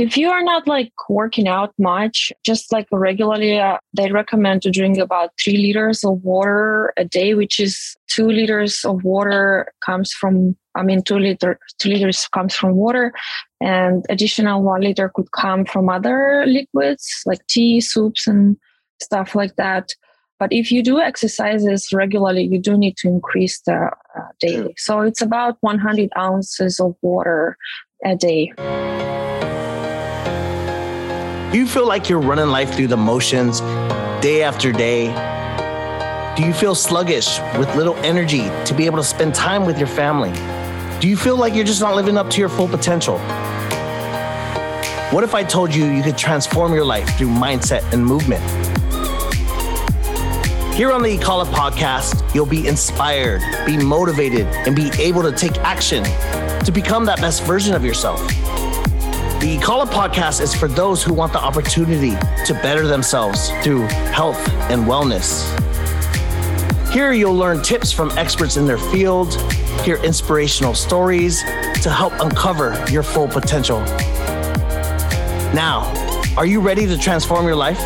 If you are not like working out much, just like regularly, uh, they recommend to drink about three liters of water a day, which is two liters of water comes from, I mean, two liter, two liters comes from water and additional one liter could come from other liquids like tea, soups and stuff like that. But if you do exercises regularly, you do need to increase the uh, daily. So it's about 100 ounces of water a day. Do you feel like you're running life through the motions day after day? Do you feel sluggish with little energy to be able to spend time with your family? Do you feel like you're just not living up to your full potential? What if I told you you could transform your life through mindset and movement? Here on the Ikala podcast, you'll be inspired, be motivated, and be able to take action to become that best version of yourself. The Ikala podcast is for those who want the opportunity to better themselves through health and wellness. Here you'll learn tips from experts in their field, hear inspirational stories to help uncover your full potential. Now, are you ready to transform your life?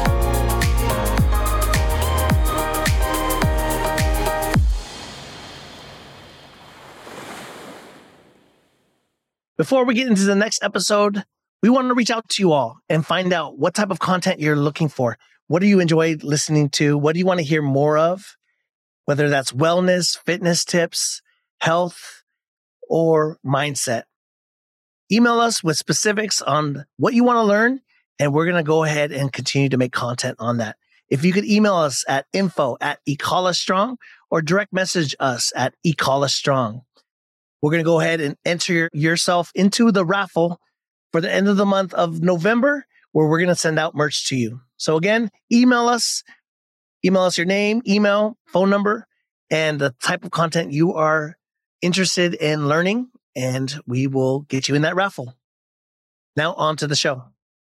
Before we get into the next episode, we want to reach out to you all and find out what type of content you're looking for. What do you enjoy listening to? What do you want to hear more of? Whether that's wellness, fitness tips, health, or mindset. Email us with specifics on what you want to learn, and we're going to go ahead and continue to make content on that. If you could email us at info at Strong or direct message us at Strong. We're going to go ahead and enter yourself into the raffle for the end of the month of November, where we're going to send out merch to you. So again, email us, email us your name, email, phone number, and the type of content you are interested in learning, and we will get you in that raffle. Now on to the show.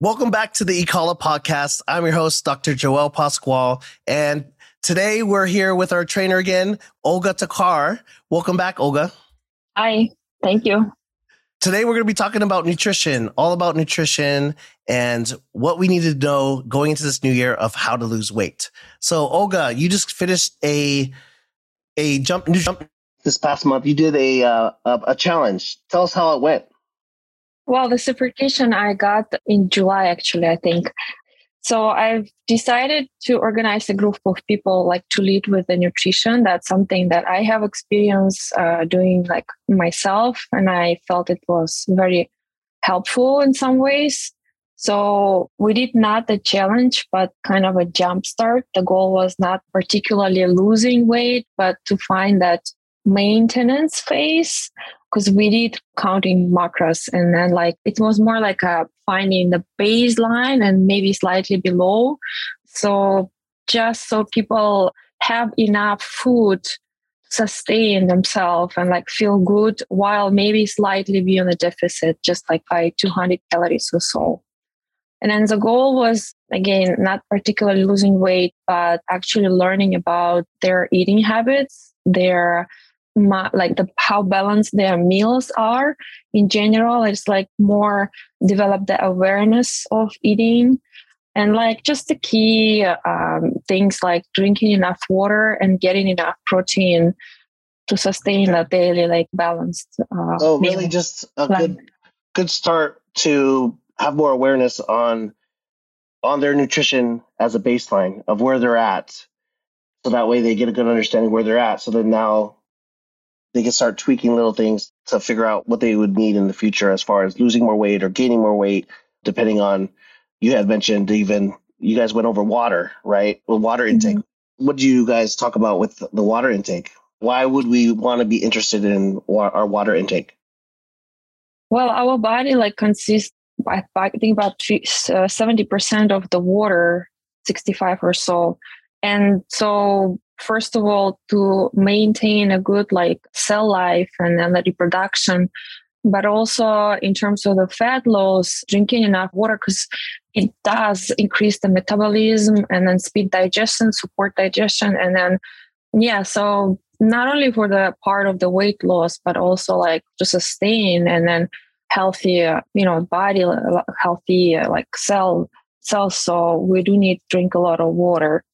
Welcome back to the Ikala podcast. I'm your host, Dr. Joewel Pascual, and today we're here with our trainer again, Olga Tokar. Welcome back, Olga. Hi, thank you. Today, we're going to be talking about nutrition, all about nutrition and what we need to know going into this new year of how to lose weight. So, Olga, you just finished a a jump new jump this past month. You did a uh, a, challenge. Tell us how it went. Well, the certification I got in July, actually, I think. So I've decided to organize a group of people like to lead with the nutrition. That's something that I have experience uh, doing like myself, and I felt it was very helpful in some ways. So we did not a challenge, but kind of a jump start. The goal was not particularly losing weight, but to find that maintenance phase because we did counting macros and then like it was more like a finding the baseline and maybe slightly below. So just so people have enough food sustain themselves and like feel good while maybe slightly be on a deficit just like by 200 calories or so. And then the goal was again not particularly losing weight but actually learning about their eating habits their my, like the how balanced their meals are in general. It's like more develop the awareness of eating and like just the key um, things like drinking enough water and getting enough protein to sustain that daily like balanced uh, oh really just a good good start to have more awareness on on their nutrition as a baseline of where they're at. So that way they get a good understanding where they're at. So then now they can start tweaking little things to figure out what they would need in the future as far as losing more weight or gaining more weight, depending on you had mentioned even you guys went over water, right? Well, water mm-hmm. intake. Mm-hmm. What do you guys talk about with the water intake? Why would we want to be interested in our water intake? Well, our body like consists, I think about uh, seventy percent of the water, sixty-five or so, and so first of all to maintain a good like cell life and then the reproduction but also in terms of the fat loss drinking enough water because it does increase the metabolism and then speed digestion support digestion and then yeah so not only for the part of the weight loss but also like to sustain and then healthy, you know, body, healthy like cell cells. So we do need to drink a lot of water.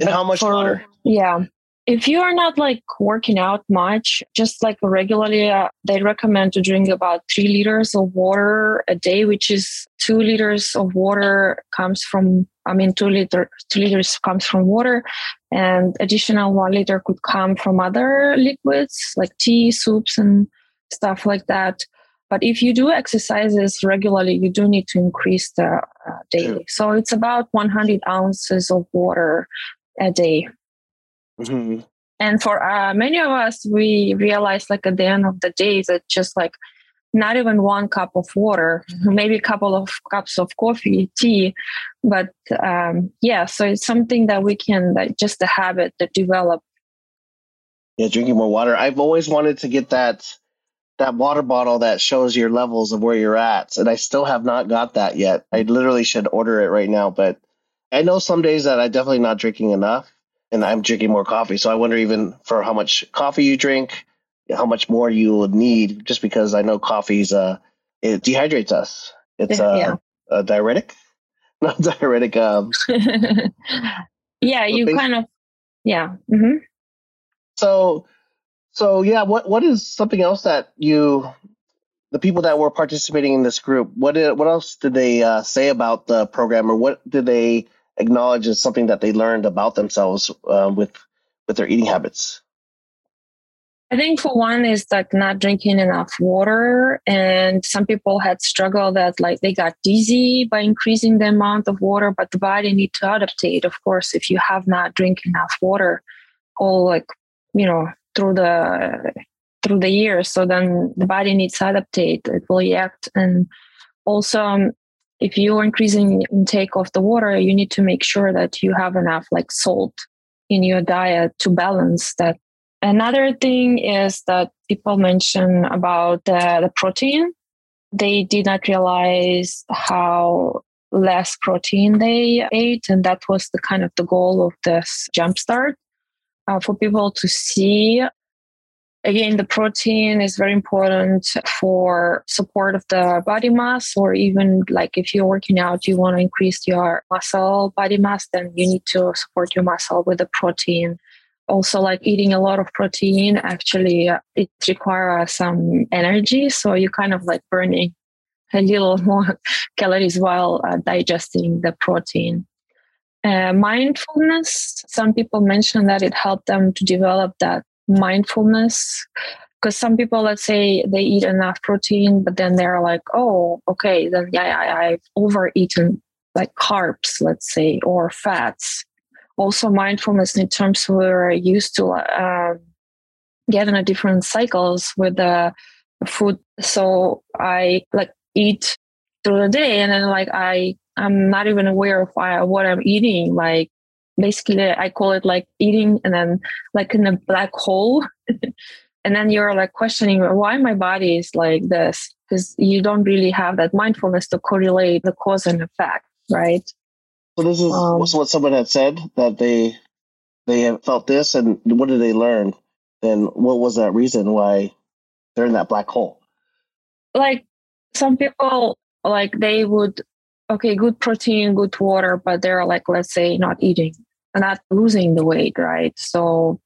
And how much For, water? Yeah. If you are not like working out much, just like regularly, uh, they recommend to drink about three liters of water a day, which is two liters of water comes from, I mean, two liter, two liters comes from water and additional one liter could come from other liquids like tea, soups and stuff like that. But if you do exercises regularly, you do need to increase the uh, daily. So it's about 100 ounces of water a day. Mm-hmm. And for uh, many of us, we realize like at the end of the day that just like not even one cup of water, maybe a couple of cups of coffee, tea. But um, yeah, so it's something that we can, that just a habit to develop. Yeah, drinking more water. I've always wanted to get that that water bottle that shows your levels of where you're at, and I still have not got that yet. I literally should order it right now, but I know some days that I'm definitely not drinking enough and I'm drinking more coffee. So I wonder even for how much coffee you drink, how much more you would need, just because I know coffee's uh it dehydrates us. It's uh, yeah. a diuretic, not diuretic. Um, yeah, you basically. kind of yeah. Mm-hmm. So, so yeah, what what is something else that you the people that were participating in this group what did what else did they uh, say about the program or what did they acknowledge as something that they learned about themselves uh, with with their eating habits? I think for one is like not drinking enough water, and some people had struggled that like they got dizzy by increasing the amount of water, but the body need to adaptate. Of course, if you have not drink enough water, all like you know through the through the years, so then the body needs to adaptate. It will react, and also um, if you're increasing intake of the water, you need to make sure that you have enough like salt in your diet to balance that. Another thing is that people mention about the, the protein. They did not realize how less protein they ate, and that was the kind of the goal of this jumpstart uh, for people to see Again, the protein is very important for support of the body mass, or even like if you're working out, you want to increase your muscle body mass, then you need to support your muscle with the protein. Also, like eating a lot of protein, actually, uh, it requires some energy. So you kind of like burning a little more calories while uh, digesting the protein. Uh, mindfulness, some people mention that it helped them to develop that mindfulness because some people let's say they eat enough protein but then they're like oh okay then yeah I, i've overeaten like carbs let's say or fats. Also mindfulness in terms we're used to uh, get in a different cycles with the food. So i like eat through the day and then like i i'm not even aware of what i'm eating like basically i call it like eating and then like in a black hole. And then you're like questioning why my body is like this because you don't really have that mindfulness to correlate the cause and effect right? So this is um, what someone had said that they they have felt this and what did they learn? Then what was that reason why they're in that black hole? Like some people like they would okay good protein good water but they're like let's say not eating not losing the weight, right? So,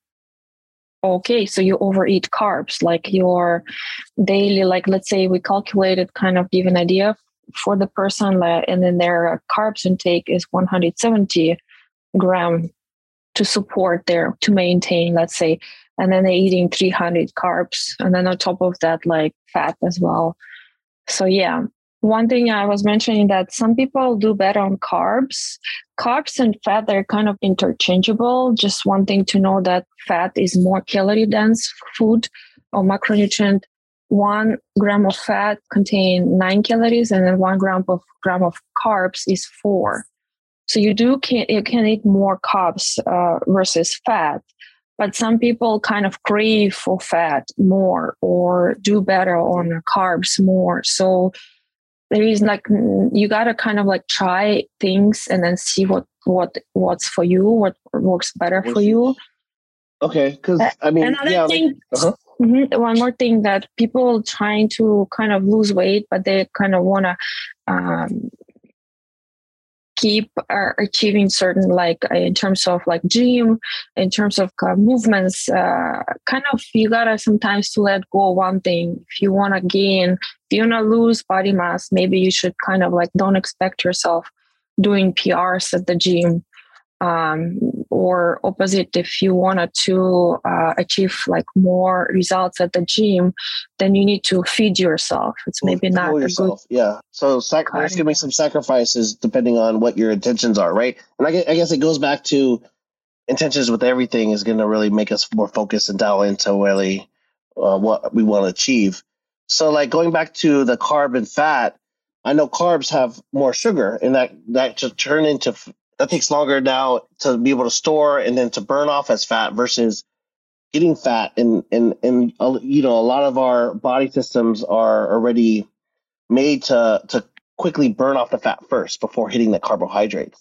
okay, so you overeat carbs, like your daily, like let's say we calculated, kind of give an idea for the person, and then their carbs intake is 170 gram to support their to maintain, let's say, and then they're eating 300 carbs, and then on top of that, like fat as well. So yeah, one thing I was mentioning that some people do better on carbs. Carbs and fat they're kind of interchangeable. Just one thing to know that fat is more calorie dense food or macronutrient. One gram of fat contain nine calories, and then one gram of gram of carbs is four. So you do can you can eat more carbs uh, versus fat, but some people kind of crave for fat more or do better on carbs more. So there is like you gotta kind of like try things and then see what what what's for you what works better for you okay because i mean another yeah, thing like, uh-huh. Mm-hmm. One more thing that people trying to kind of lose weight, but they kind of want to um, keep uh, achieving certain like uh, in terms of like gym in terms of uh, movements uh, kind of you gotta sometimes to let go one thing. If you want to gain if you want to lose body mass maybe you should kind of like don't expect yourself doing prs at the gym. Um, or opposite if you wanted to uh, achieve like more results at the gym then you need to feed yourself. It's maybe not yourself. Good yeah. So sac- there's going to be some sacrifices depending on what your intentions are right? And I guess, I guess it goes back to intentions with everything is going to really make us more focused and dial into really uh, what we want to achieve. So like going back to the carb and fat I know carbs have more sugar, and that that to turn into that takes longer now to be able to store and then to burn off as fat versus getting fat and and and uh, you know a lot of our body systems are already made to to quickly burn off the fat first before hitting the carbohydrates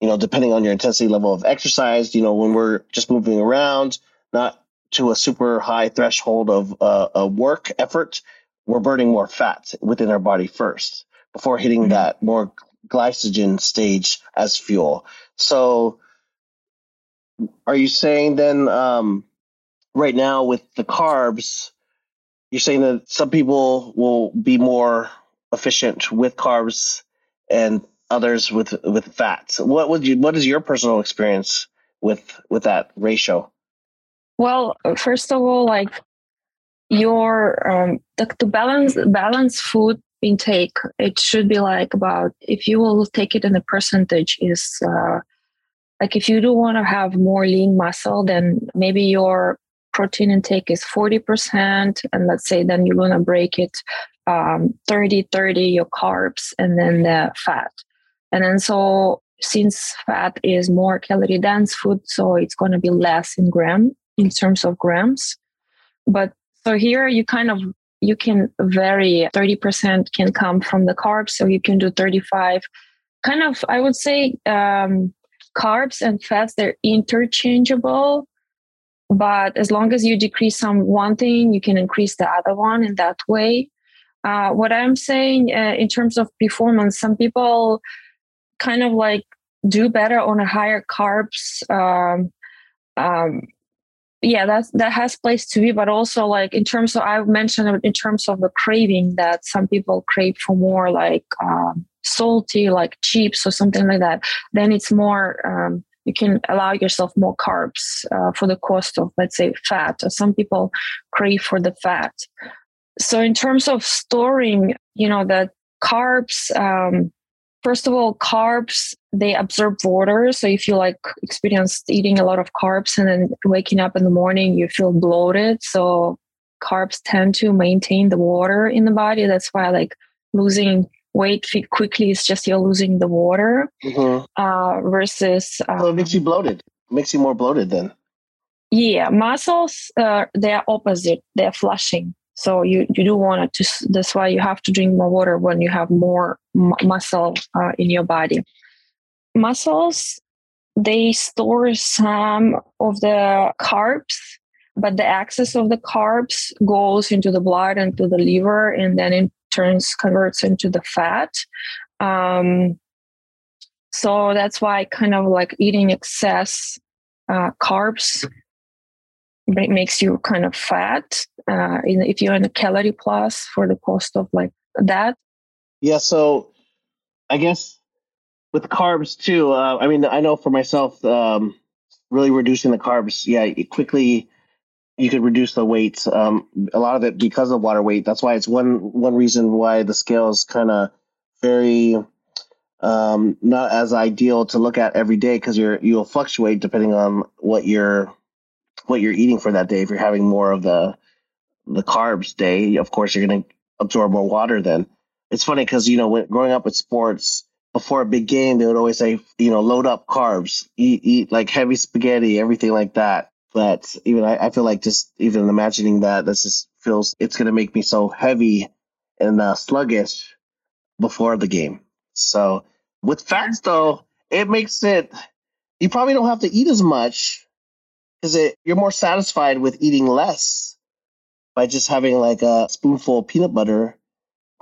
you know depending on your intensity level of exercise you know when we're just moving around not to a super high threshold of uh, a work effort we're burning more fat within our body first before hitting mm-hmm. that more glycogen stage as fuel. So, are you saying then, um, right now with the carbs, you're saying that some people will be more efficient with carbs and others with with fats? What would you? What is your personal experience with with that ratio? Well, first of all, like your um, to balance balance food intake it should be like about if you will take it in a percentage is uh, like if you do want to have more lean muscle then maybe your protein intake is 40% and let's say then you want to break it um, 30 30 your carbs and then the fat. And then so since fat is more calorie dense food so it's going to be less in gram in terms of grams. But so here you kind of you can vary 30% can come from the carbs so you can do 35 kind of i would say um, carbs and fats they're interchangeable but as long as you decrease some one thing you can increase the other one in that way. Uh, what i'm saying uh, in terms of performance some people kind of like do better on a higher carbs um, um, yeah that's that has place to be but also like in terms of i mentioned in terms of the craving that some people crave for more like um, salty like chips or something like that then it's more um, you can allow yourself more carbs uh, for the cost of let's say fat or some people crave for the fat. So in terms of storing you know the carbs um, first of all carbs they absorb water. So if you like experience eating a lot of carbs and then waking up in the morning you feel bloated. So carbs tend to maintain the water in the body. That's why like losing weight quickly is just you're losing the water. Mm-hmm. uh, versus um, well, it makes you bloated. It makes you more bloated then. Yeah muscles uh, they're opposite. They're flushing so you, you do want to, that's why you have to drink more water when you have more m- muscle uh, in your body. Muscles, they store some of the carbs, but the excess of the carbs goes into the blood and to the liver, and then it turns converts into the fat. Um, so that's why kind of like eating excess uh, carbs makes you kind of fat uh, if you're in a calorie plus for the cost of like that? Yeah so i guess with carbs too uh, i mean i know for myself um, really reducing the carbs yeah quickly you could reduce the weight um, a lot of it because of water weight. That's why it's one one reason why the scale is kind of very um, not as ideal to look at every day because you're you'll fluctuate depending on what you're what you're eating for that day. If you're having more of the the carbs day, of course you're going to absorb more water. Then it's funny because you know when growing up with sports before a big game, they would always say you know load up carbs, eat eat like heavy spaghetti, everything like that. But even I, I feel like just even imagining that, this just feels it's going to make me so heavy and uh, sluggish before the game. So with fats though, it makes it you probably don't have to eat as much because it you're more satisfied with eating less by just having like a spoonful of peanut butter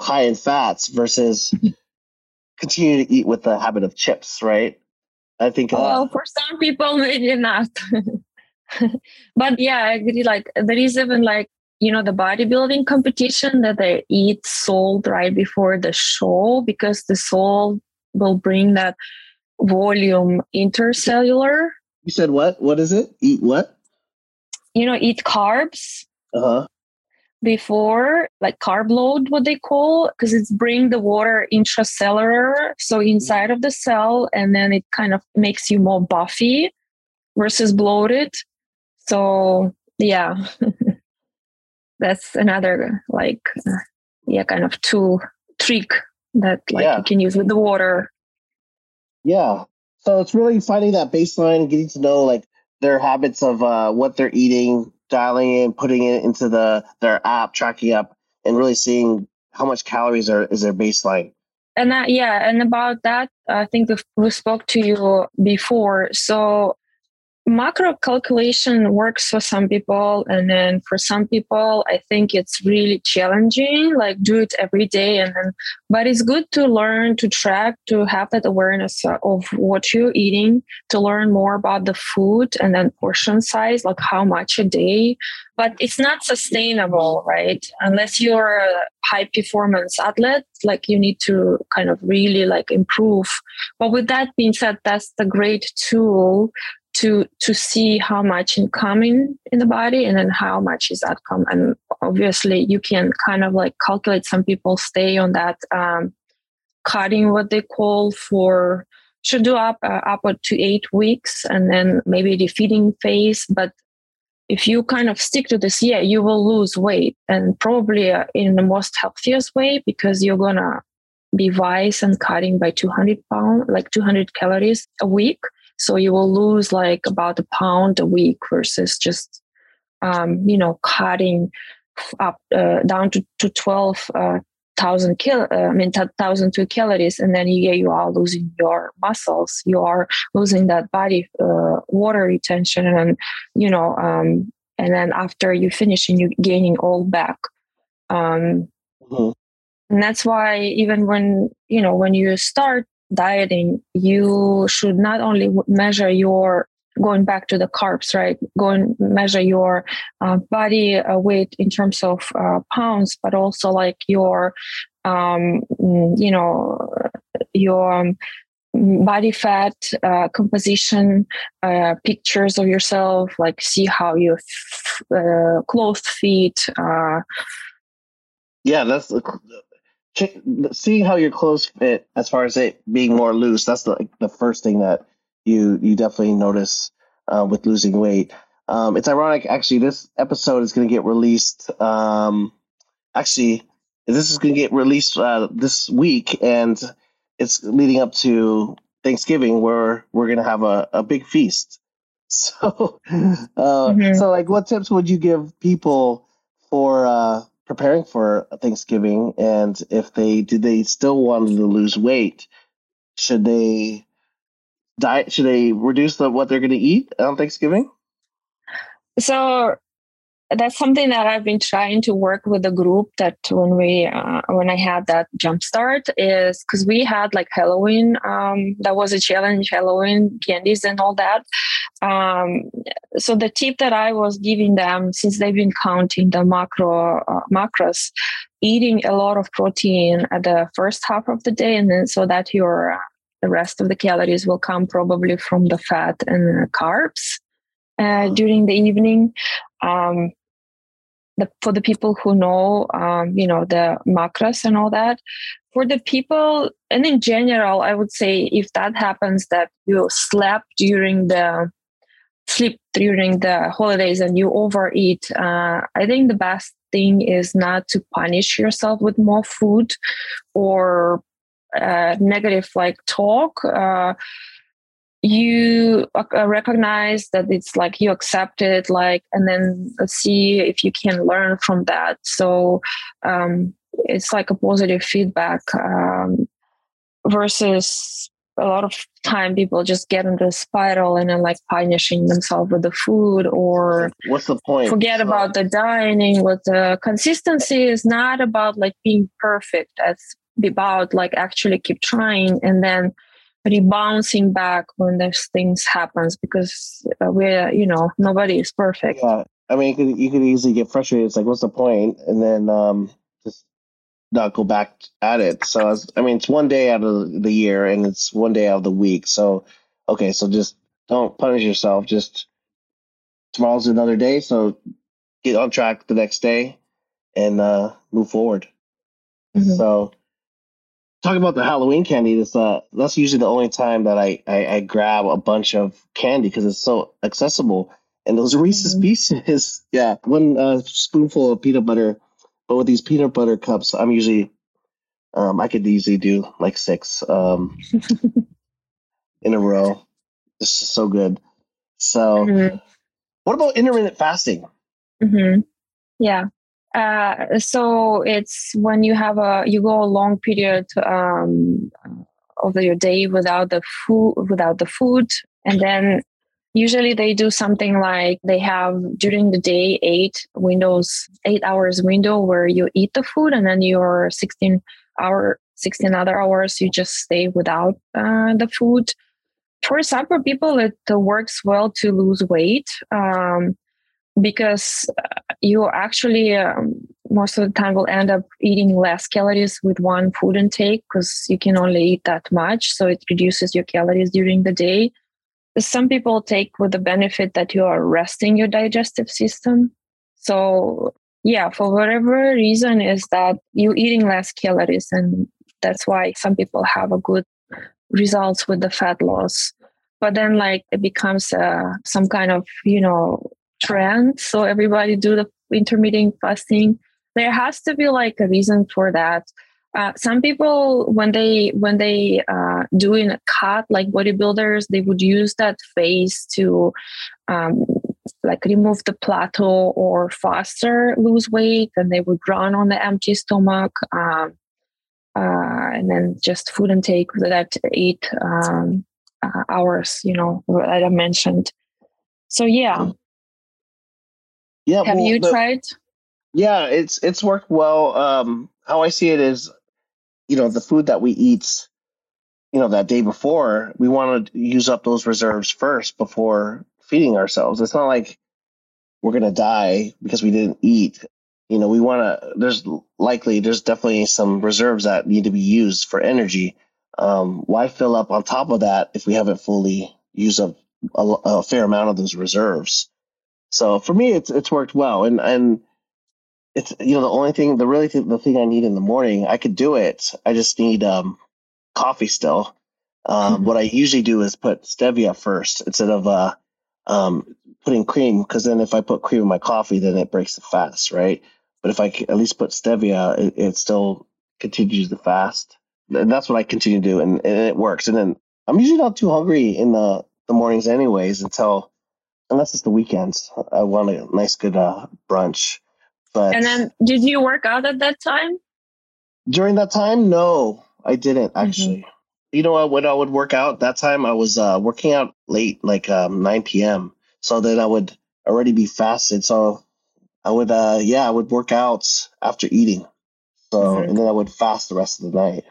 high in fats versus continue to eat with the habit of chips, right? I think. Uh, well, for some people, maybe not. but yeah, I agree. Like there is even like you know the bodybuilding competition that they eat salt right before the show because the salt will bring that volume intercellular. You said what? What is it? Eat what? You know, eat carbs. Uh huh before like carb load what they call because it's bring the water intracellular so inside of the cell and then it kind of makes you more buffy versus bloated so yeah that's another like uh, yeah kind of tool trick that like yeah. you can use with the water yeah so it's really finding that baseline getting to know like their habits of uh, what they're eating dialing in, putting it into the their app, tracking up, and really seeing how much calories are is their baseline. And that, yeah, and about that, I think we spoke to you before. So macro calculation works for some people and then for some people i think it's really challenging like do it every day and then but it's good to learn to track to have that awareness of what you're eating to learn more about the food and then portion size like how much a day but it's not sustainable right? Unless you're a high performance athlete like you need to kind of really like improve. But with that being said that's the great tool to to see how much incoming in the body and then how much is outcome and obviously you can kind of like calculate. Some people stay on that um, cutting what they call for should do up uh, up to eight weeks and then maybe the feeding phase. But if you kind of stick to this yeah you will lose weight and probably uh, in the most healthiest way because you're gonna be wise and cutting by 200 pound like 200 calories a week so you will lose like about a pound a week versus just, um, you know, cutting up uh, down to, to 12 uh, thousand kil uh, I mean thousand two calories, and then yeah, you are losing your muscles. You are losing that body uh, water retention, and you know, um, and then after you finish, and you gaining all back. Um, mm-hmm. And that's why even when you know when you start dieting, you should not only measure your going back to the carbs, right? Go and measure your uh, body uh, weight in terms of uh, pounds, but also like your, um, you know, your um, body fat uh, composition, uh, pictures of yourself, like see how your f- uh, clothes fit. yeah, that's seeing how your clothes fit as far as it being more loose that's the, like, the first thing that you you definitely notice uh, with losing weight um, it's ironic actually this episode is going to get released um, actually this is going to get released uh, this week and it's leading up to thanksgiving where we're going to have a, a big feast so uh, mm-hmm. so like what tips would you give people for uh, preparing for Thanksgiving, and if they did they still wanted to lose weight, should they diet? Should they reduce the what they're going to eat on Thanksgiving? So that's something that I've been trying to work with the group. That when we uh, when I had that jump start is because we had like Halloween. Um, that was a challenge, Halloween candies and all that. Um, so the tip that I was giving them, since they've been counting the macro uh, macros, eating a lot of protein at the first half of the day, and then so that your uh, the rest of the calories will come probably from the fat and carbs. Uh, during the evening. Um, the, for the people who know, um, you know, the macros and all that. For the people, and in general, I would say if that happens, that you slept during the sleep during the holidays and you overeat, uh, I think the best thing is not to punish yourself with more food or uh, negative like talk. Uh, you uh, recognize that it's like you accept it like and then see if you can learn from that. So um, it's like a positive feedback um, versus a lot of time people just get into a spiral and then like punishing themselves with the food or what's the point? forget about the dining with the consistency is not about like being perfect. It's about like actually keep trying and then rebouncing back when those things happens because uh, we're you know nobody is perfect. Yeah. I mean you could, you could easily get frustrated. It's like what's the point? And then um just not go back at it. So was, i mean it's one day out of the year and it's one day out of the week. So okay. So just don't punish yourself. Just tomorrow's another day. So get on track the next day and uh move forward. Mm-hmm. so talk about the Halloween candy. That's uh, that's usually the only time that I I, I grab a bunch of candy because it's so accessible. And those Reese's mm-hmm. Pieces, yeah, one uh, spoonful of peanut butter. But with these peanut butter cups, I'm usually, um, I could easily do like six um, in a row. This is so good. So, mm-hmm. what about intermittent fasting? Mm-hmm. Yeah, uh, so it's when you have a you go a long period um, of your day without the food without the food, and then usually they do something like they have during the day eight windows, eight hours window where you eat the food, and then your sixteen hour, sixteen other hours you just stay without uh, the food. For some people, it works well to lose weight. Um, because uh, you actually um, most of the time will end up eating less calories with one food intake because you can only eat that much so it reduces your calories during the day. Some people take with the benefit that you are resting your digestive system. So yeah for whatever reason is that you're eating less calories and that's why some people have a good results with the fat loss. But then like it becomes uh, some kind of you know trend. So everybody do the intermittent fasting. There has to be like a reason for that. Uh, some people when they when they uh, doing a cut like bodybuilders they would use that phase to um, like remove the plateau or faster lose weight and they would run on the empty stomach um, uh, and then just food intake that eight um, uh, hours you know that i mentioned. So yeah yeah. Have well, you the, tried? Yeah, it's it's worked well. Um, how I see it is, you know, the food that we eat, you know, that day before, we want to use up those reserves first before feeding ourselves. It's not like we're gonna die because we didn't eat. You know, we want to. There's likely, there's definitely some reserves that need to be used for energy. Um, why fill up on top of that if we haven't fully used up a, a fair amount of those reserves? So for me, it's it's worked well, and and it's you know the only thing, the really th- the thing I need in the morning, I could do it. I just need um, coffee still. Um, mm-hmm. What I usually do is put stevia first instead of uh, um, putting cream, because then if I put cream in my coffee, then it breaks the fast, right? But if I at least put stevia, it, it still continues the fast, and that's what I continue to do, and, and it works. And then I'm usually not too hungry in the the mornings, anyways, until unless it's the weekends. I want a nice, good uh, brunch. But and then, did you work out at that time? During that time, no, I didn't mm-hmm. actually. Mm-hmm. You know what? When I would work out that time, I was uh, working out late, like um, 9 p.m. So then I would already be fasted. So I would, uh, yeah, I would work out after eating. So mm-hmm. and then I would fast the rest of the night.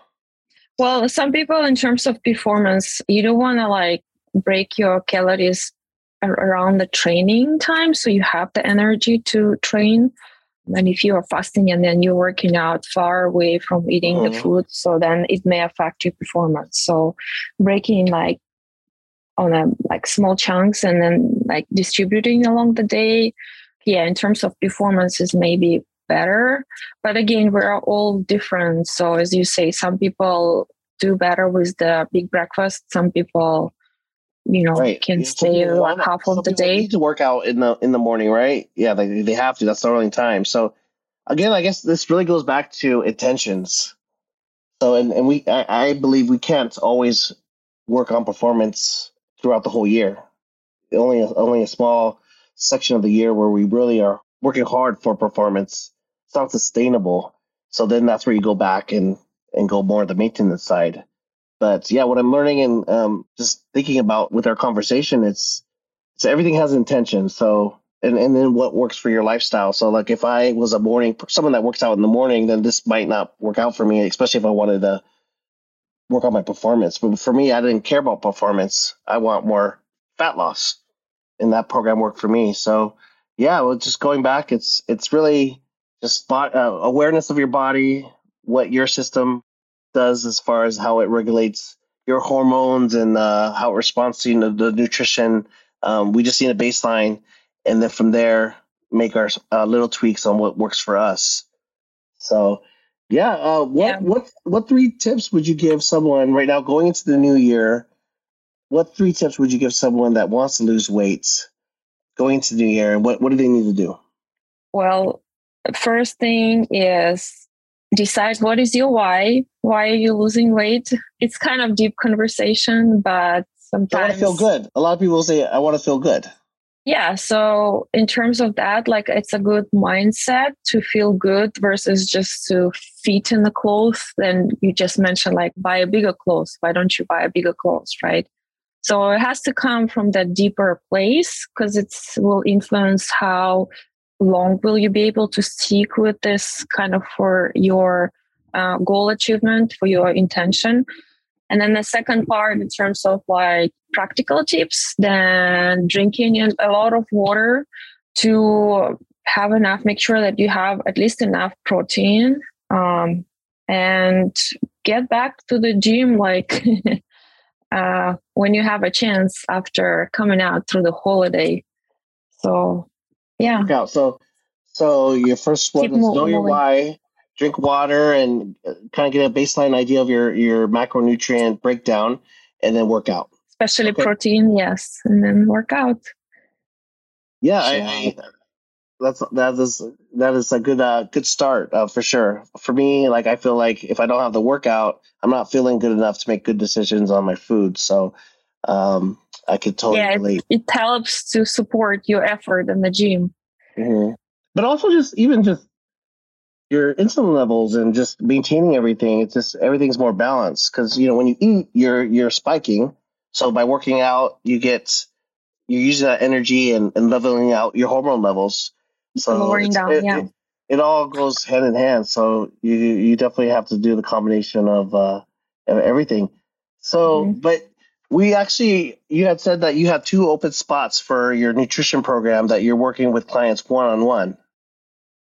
Well, some people, in terms of performance, you don't want to like break your calories around the training time so you have the energy to train. And if you are fasting and then you're working out far away from eating mm-hmm. the food so then it may affect your performance. So breaking like on a like small chunks and then like distributing along the day yeah in terms of performance is maybe better. But again we're all different. So as you say some people do better with the big breakfast some people you know right. can stay like half of the day. to work out in the in the morning right? Yeah they, they have to. That's the only time. So again i guess this really goes back to intentions. So and, and we I, I believe we can't always work on performance throughout the whole year. Only a, only a small section of the year where we really are working hard for performance. It's not sustainable. So then that's where you go back and and go more the maintenance side But yeah, what I'm learning and um, just thinking about with our conversation, it's it's everything has intention. So and and then what works for your lifestyle. So like if I was a morning someone that works out in the morning, then this might not work out for me, especially if I wanted to work on my performance. But for me, I didn't care about performance. I want more fat loss, and that program worked for me. So yeah, well, just going back, it's it's really just uh, awareness of your body, what your system does as far as how it regulates your hormones and uh, how it responds to you know, the nutrition. Um, we just need a baseline and then from there make our uh, little tweaks on what works for us. So, yeah, uh, what yeah. what what three tips would you give someone right now going into the new year? What three tips would you give someone that wants to lose weight going into the new year, and what what do they need to do? Well, first thing is decide what is your why. Why are you losing weight? It's kind of deep conversation, but sometimes I want to feel good. A lot of people say I want to feel good yeah so in terms of that like it's a good mindset to feel good versus just to fit in the clothes then you just mentioned like buy a bigger clothes why don't you buy a bigger clothes right so it has to come from that deeper place because it will influence how long will you be able to stick with this kind of for your uh, goal achievement for your intention and then the second part, in terms of like practical tips, then drinking a lot of water to have enough, make sure that you have at least enough protein. Um, and get back to the gym like uh, when you have a chance after coming out through the holiday. So, yeah. Yeah. So, so your first one Keep is know your why, drink water and uh, kind of get a baseline idea of your your macronutrient breakdown and then work out especially okay. protein yes and then work out yeah I, I, that's that is that is a good uh, good start uh, for sure for me like i feel like if i don't have the workout i'm not feeling good enough to make good decisions on my food so um i could totally yeah, relate. It, it helps to support your effort in the gym mm-hmm. but also just even just your insulin levels and just maintaining everything. It's just everything's more balanced because you know when you eat, you're you're spiking. So by working out, you get you're using that energy and, and leveling out your hormone levels. So lowering down, it, yeah. It, it, all goes hand in hand. So you you definitely have to do the combination of uh, everything. So, mm-hmm. but we actually you had said that you have two open spots for your nutrition program that you're working with clients one on one.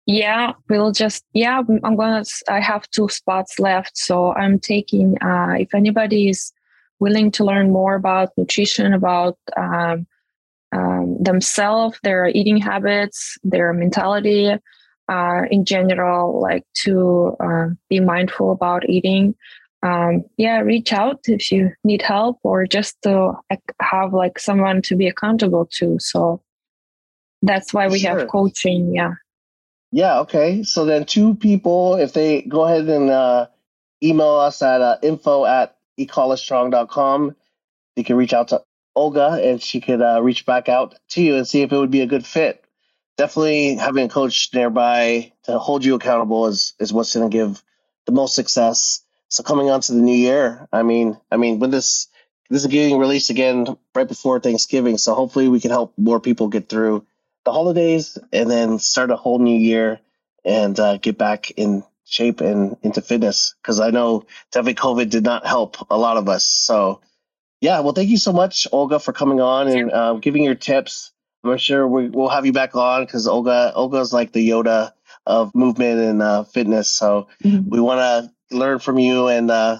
Yeah, we'll just yeah. I'm gonna. I have two spots left, so I'm taking. Uh, if anybody is willing to learn more about nutrition, about um, um, themselves, their eating habits, their mentality, uh, in general, like to uh, be mindful about eating. Um, yeah, reach out if you need help or just to have like someone to be accountable to. So that's why we sure. have coaching. Yeah. Yeah, okay. So then two people, if they go ahead and uh, email us at uh, info at ikalastrong.com, you can reach out to Olga and she could uh, reach back out to you and see if it would be a good fit. Definitely having a coach nearby to hold you accountable is, is what's going to give the most success. So coming on to the new year, I mean, I mean, when this this is getting released again right before Thanksgiving, so hopefully we can help more people get through the holidays and then start a whole new year and uh, get back in shape and into fitness because I know definitely COVID did not help a lot of us. So, yeah, well, thank you so much, Olga, for coming on and uh, giving your tips. I'm sure we, will have you back on because Olga Olga is like the Yoda of movement and uh, fitness. So mm-hmm. we want to learn from you and uh,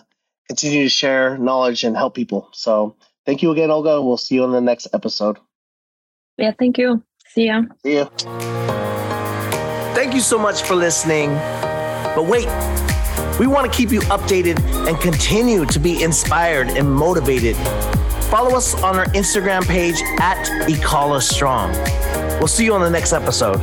continue to share knowledge and help people. So thank you again, Olga. We'll see you on the next episode. Yeah, thank you. See ya. See ya. Thank you so much for listening. But wait, we want to keep you updated and continue to be inspired and motivated. Follow us on our Instagram page at Ikala Strong. We'll see you on the next episode.